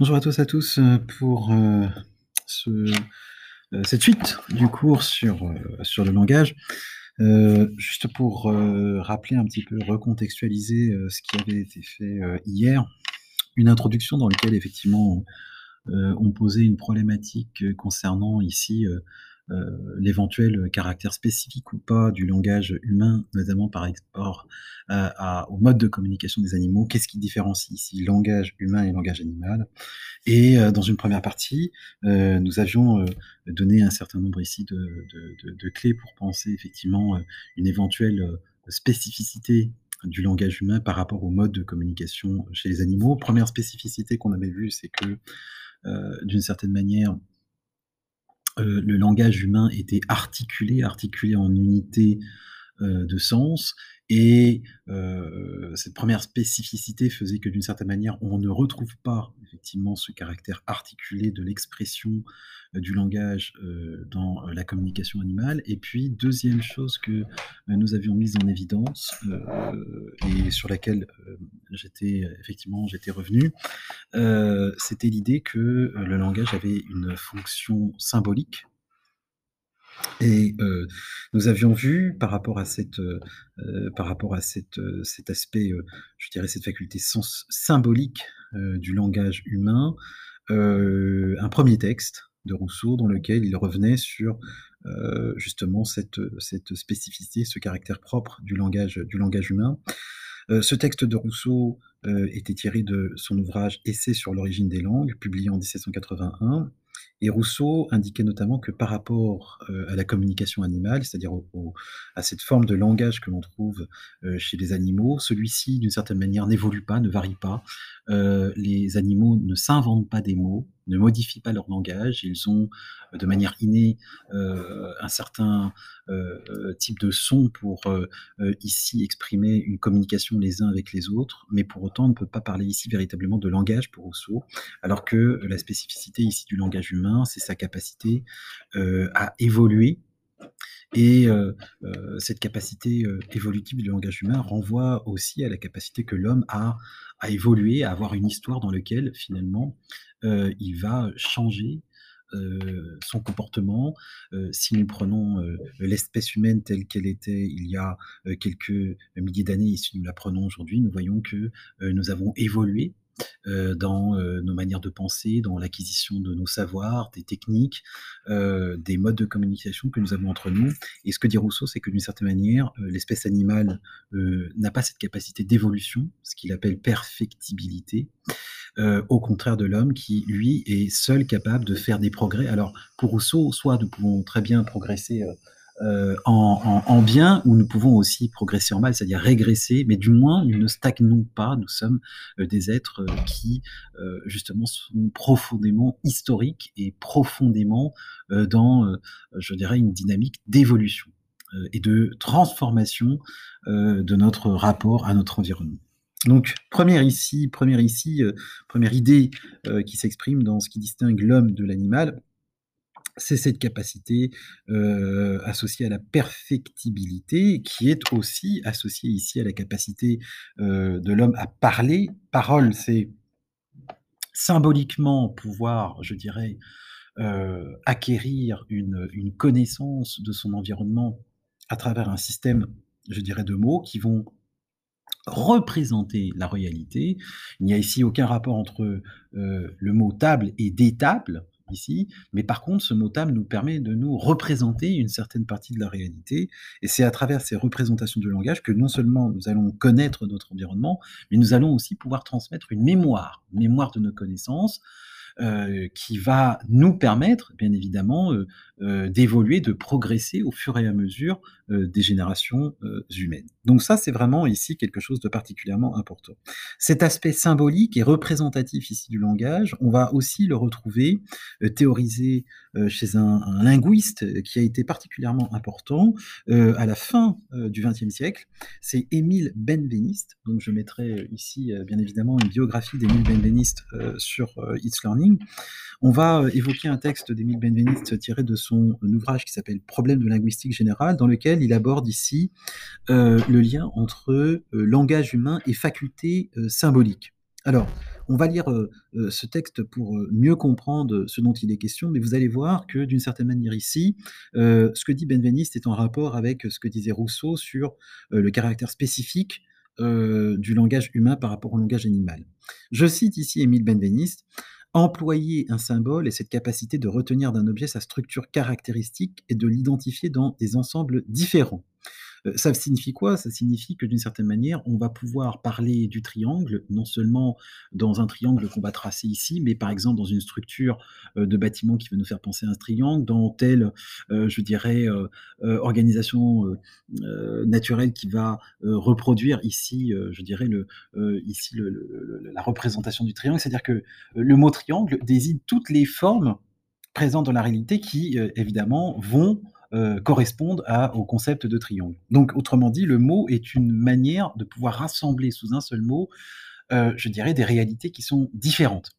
Bonjour à tous à tous euh, pour euh, euh, cette suite du cours sur, sur le langage. juste pour rappeler un petit peu, recontextualiser ce qui avait été fait hier, une introduction dans laquelle effectivement on posait une problématique concernant ici l'éventuel caractère spécifique ou pas du langage humain, notamment par rapport au mode de communication des animaux. Qu'est-ce qui différencie ici langage humain et langage animal Et euh, dans une première partie, euh, nous avions donné un certain nombre ici de, clés pour penser effectivement une éventuelle spécificité du langage humain par rapport au mode de communication chez les animaux. Première spécificité qu'on avait vue, c'est que d'une certaine manière, euh, le langage humain était articulé, articulé en unités euh, de sens, et euh, cette première spécificité faisait que d'une certaine manière, on ne retrouve pas effectivement ce caractère articulé de l'expression du langage dans la communication animale. Et puis, deuxième chose que nous avions mise en évidence et sur laquelle j'étais effectivement j'étais revenu, c'était l'idée que le langage avait une fonction symbolique et nous avions vu par rapport à cette, par rapport à cette, cet aspect, je dirais cette faculté sens symbolique du langage humain, un premier texte de Rousseau dans lequel il revenait sur justement cette, cette spécificité, ce caractère propre du langage, du langage humain. ce texte de Rousseau était tiré de son ouvrage Essai sur l'origine des langues, publié en 1781. Et Rousseau indiquait notamment que par rapport euh, à la communication animale, c'est-à-dire à cette forme de langage que l'on trouve euh, chez les animaux, celui-ci, d'une certaine manière, n'évolue pas, ne varie pas. Euh, les animaux ne s'inventent pas des mots, ne modifient pas leur langage. Ils ont de manière innée un certain type de son pour ici exprimer une communication les uns avec les autres, mais pour autant on ne peut pas parler ici véritablement de langage pour Rousseau, alors que la spécificité ici du langage humain, c'est sa capacité à évoluer et cette capacité évolutive du langage humain renvoie aussi à la capacité que l'homme a à évoluer, à avoir une histoire dans laquelle finalement il va changer son comportement. si nous prenons l'espèce humaine telle qu'elle était il y a quelques milliers d'années, et si nous la prenons aujourd'hui, nous voyons que nous avons évolué euh, dans euh, nos manières de penser, dans l'acquisition de nos savoirs, des techniques, euh, des modes de communication que nous avons entre nous. Et ce que dit Rousseau, c'est que d'une certaine manière, l'espèce animale n'a pas cette capacité d'évolution, ce qu'il appelle perfectibilité, au contraire de l'homme qui, lui, est seul capable de faire des progrès. Alors, pour Rousseau, soit nous pouvons très bien progresser euh, en, bien, où nous pouvons aussi progresser en mal, c'est-à-dire régresser, mais du moins nous ne stagnons pas, nous sommes euh, des êtres euh, qui justement sont profondément historiques et profondément dans, je dirais, une dynamique d'évolution et de transformation de notre rapport à notre environnement. Donc, première ici, première ici, première idée qui s'exprime dans ce qui distingue l'homme de l'animal, c'est cette capacité associée à la perfectibilité qui est aussi associée ici à la capacité de l'homme à parler. Parole, c'est symboliquement pouvoir, je dirais, acquérir une, une, connaissance de son environnement à travers un système, je dirais, de mots qui vont représenter la réalité. Il n'y a ici aucun rapport entre le mot table et des tables ici, mais par contre, ce mot table nous permet de nous représenter une certaine partie de la réalité, et c'est à travers ces représentations du langage que non seulement nous allons connaître notre environnement, mais nous allons aussi pouvoir transmettre une mémoire, une mémoire de nos connaissances, euh, qui va nous permettre, bien évidemment, euh, euh, d'évoluer, de progresser au fur et à mesure des générations humaines. Donc ça, c'est vraiment ici quelque chose de particulièrement important. Cet aspect symbolique et représentatif ici du langage, on va aussi le retrouver théorisé chez un, un, linguiste qui a été particulièrement important à la fin du XXe siècle. C'est Émile Benveniste. Donc je mettrai ici, bien évidemment, une biographie d'Émile Benveniste sur It's Learning. On va évoquer un texte d'Émile Benveniste tiré de son ouvrage qui s'appelle Problème de linguistique générale, dans lequel il aborde ici euh, le lien entre euh, langage humain et faculté euh, symbolique. Alors, on va lire ce texte pour mieux comprendre ce dont il est question, mais vous allez voir que d'une certaine manière ici, ce que dit Benveniste est en rapport avec ce que disait Rousseau sur le caractère spécifique du langage humain par rapport au langage animal. Je cite ici Émile Benveniste. Employer un symbole et cette capacité de retenir d'un objet sa structure caractéristique et de l'identifier dans des ensembles différents. Euh, ça signifie quoi? Ça signifie que d'une certaine manière, on va pouvoir parler du triangle, non seulement dans un triangle qu'on va tracer ici, mais par exemple dans une structure euh, de bâtiment qui va nous faire penser à un triangle, dans telle, euh, je dirais, organisation naturelle qui va reproduire ici, je dirais, le, ici la représentation du triangle. C'est-à-dire que le mot triangle désigne toutes les formes présentes dans la réalité qui, évidemment, vont euh, correspondent au concept de triangle. Donc, autrement dit, le mot est une manière de pouvoir rassembler sous un seul mot, euh, je dirais, des réalités qui sont différentes.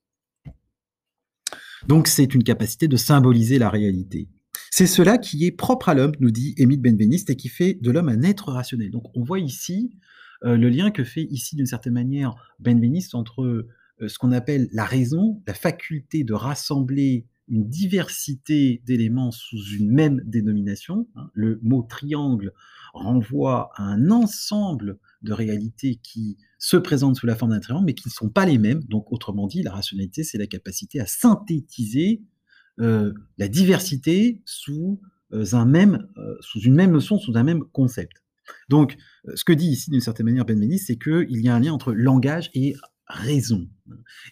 Donc, c'est une capacité de symboliser la réalité. C'est cela qui est propre à l'homme, nous dit Émile Benveniste, et qui fait de l'homme un être rationnel. Donc, on voit ici euh, le lien que fait ici, d'une certaine manière, Benveniste entre ce qu'on appelle la raison, la faculté de rassembler une diversité d'éléments sous une même dénomination. Hein. Le mot triangle renvoie à un ensemble de réalités qui se présentent sous la forme d'un triangle, mais qui ne sont pas les mêmes. Donc, autrement dit, la rationalité, c'est la capacité à synthétiser euh, la diversité sous, euh, un même, euh, sous une même notion, sous un même concept. Donc, ce que dit ici d'une certaine manière Ben c'est qu'il y a un lien entre langage et raison.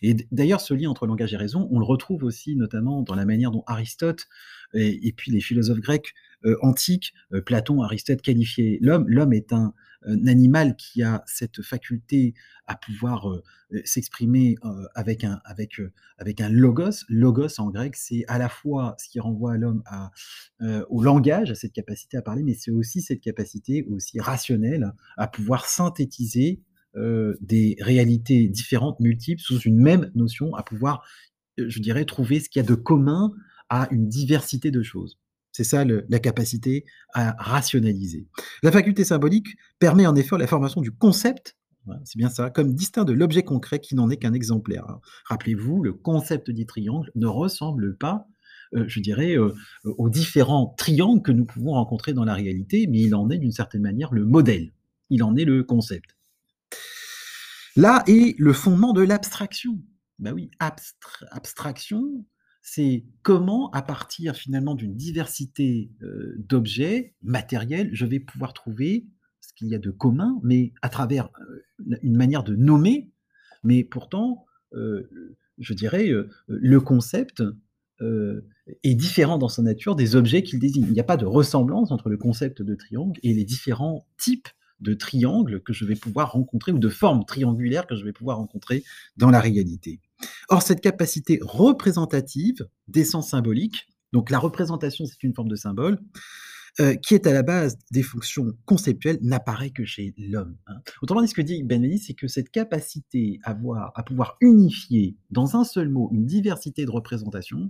Et d'ailleurs, ce lien entre langage et raison, on le retrouve aussi notamment dans la manière dont Aristote et, puis les philosophes grecs euh, antiques, euh, Platon, Aristote qualifiaient l'homme. L'homme est un, animal qui a cette faculté à pouvoir euh, s'exprimer avec, un, avec, avec un logos. Logos en grec, c'est à la fois ce qui renvoie à l'homme au langage, à cette capacité à parler, mais c'est aussi cette capacité aussi rationnelle à pouvoir synthétiser euh, des réalités différentes, multiples, sous une même notion, à pouvoir, euh, je dirais, trouver ce qu'il y a de commun à une diversité de choses. C'est ça la capacité à rationaliser. La faculté symbolique permet en effet la formation du concept, c'est bien ça, comme distinct de l'objet concret qui n'en est qu'un exemplaire. Rappelez-vous, le concept du triangle ne ressemble pas, euh, je dirais, aux différents triangles que nous pouvons rencontrer dans la réalité, mais il en est d'une certaine manière le modèle, il en est le concept. Là est le fondement de l'abstraction. Ben oui, abstraction, c'est comment, à partir finalement d'une diversité euh, d'objets matériels, je vais pouvoir trouver ce qu'il y a de commun, mais à travers euh, une manière de nommer, mais pourtant, euh, je dirais, le concept est différent dans sa nature des objets qu'il désigne. Il n'y a pas de ressemblance entre le concept de triangle et les différents types de triangles que je vais pouvoir rencontrer ou de formes triangulaires que je vais pouvoir rencontrer dans la réalité. Or, cette capacité représentative d'essence symbolique, donc la représentation, c'est une forme de symbole, euh, qui est à la base des fonctions conceptuelles, n'apparaît que chez l'homme. Hein. Autrement dit, ce que dit Ben c'est que cette capacité à, voir, à pouvoir unifier dans un seul mot une diversité de représentations,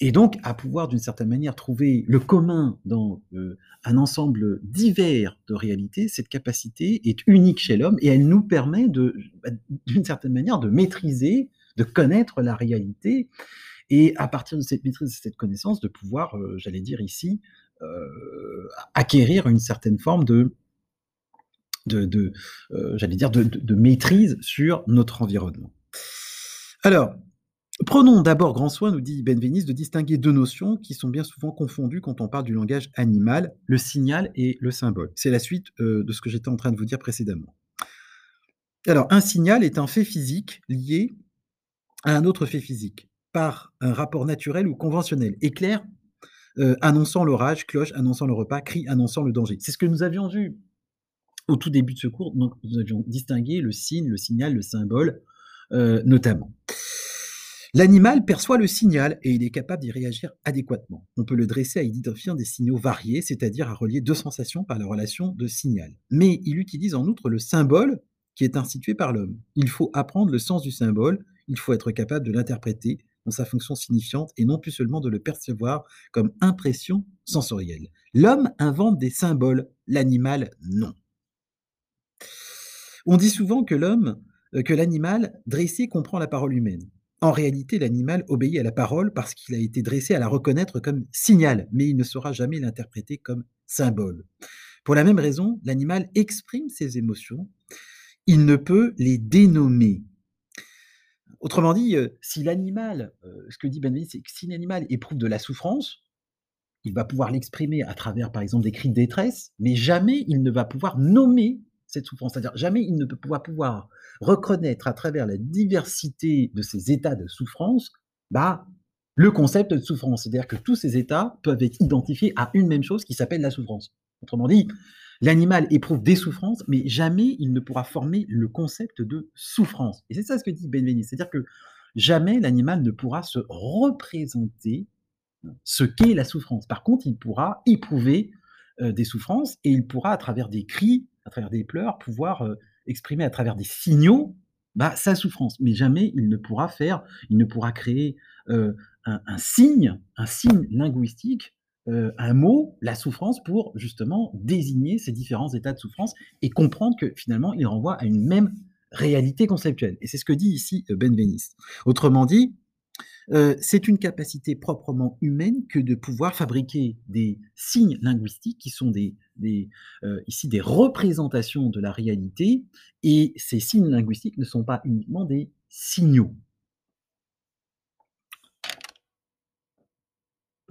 et donc à pouvoir d'une certaine manière trouver le commun dans euh, un ensemble divers de réalités, cette capacité est unique chez l'homme et elle nous permet de, bah, d'une certaine manière de maîtriser, de connaître la réalité et à partir de cette maîtrise, de cette connaissance, de pouvoir, euh, j'allais dire ici, euh, acquérir une certaine forme de, de, de j'allais dire, de, de maîtrise sur notre environnement. Alors, Prenons d'abord grand soin, nous dit Benveniste, de distinguer deux notions qui sont bien souvent confondues quand on parle du langage animal, le signal et le symbole. C'est la suite euh, de ce que j'étais en train de vous dire précédemment. Alors, un signal est un fait physique lié à un autre fait physique, par un rapport naturel ou conventionnel. Éclair euh, annonçant l'orage, cloche annonçant le repas, cri annonçant le danger. C'est ce que nous avions vu au tout début de ce cours. Nous avions distingué le signe, le signal, le symbole, euh, notamment. L'animal perçoit le signal et il est capable d'y réagir adéquatement. On peut le dresser à identifier des signaux variés, c'est-à-dire à relier deux sensations par la relation de signal. Mais il utilise en outre le symbole qui est institué par l'homme. Il faut apprendre le sens du symbole, il faut être capable de l'interpréter dans sa fonction signifiante et non plus seulement de le percevoir comme impression sensorielle. L'homme invente des symboles, l'animal non. On dit souvent que l'homme heu, que l'animal dressé comprend la parole humaine. En réalité, l'animal obéit à la parole parce qu'il a été dressé à la reconnaître comme signal, mais il ne saura jamais l'interpréter comme symbole. Pour la même raison, l'animal exprime ses émotions, il ne peut les dénommer. Autrement dit, heu, si l'animal, heu, ce que dit Benveniste, si l'animal éprouve de la souffrance, il va pouvoir l'exprimer à travers, par exemple, des cris de détresse, mais jamais il ne va pouvoir nommer cette souffrance. C'est-à-dire jamais il ne peut pouvoir reconnaître à travers la diversité de ces états de souffrance, bah, le concept de souffrance. C'est-à-dire que tous ces états peuvent être identifiés à une même chose qui s'appelle la souffrance. Autrement dit, l'animal éprouve des souffrances, mais jamais il ne pourra former le concept de souffrance. Et c'est ça ce que dit Benveniste. C'est-à-dire que jamais l'animal ne pourra se représenter ce qu'est la souffrance. Par contre, il pourra éprouver euh, des souffrances et il pourra, à travers des cris, à travers des pleurs, pouvoir euh, exprimer à travers des signaux bah, sa souffrance. Mais jamais il ne pourra faire, il ne pourra créer euh, un, signe, un signe linguistique, euh, un mot, la souffrance, pour justement désigner ces différents états de souffrance et comprendre que finalement il renvoie à une même réalité conceptuelle. Et c'est ce que dit ici Benveniste. Autrement dit, euh, c'est une capacité proprement humaine que de pouvoir fabriquer des signes linguistiques qui sont euh, ici des représentations de la réalité, et ces signes linguistiques ne sont pas uniquement des signaux.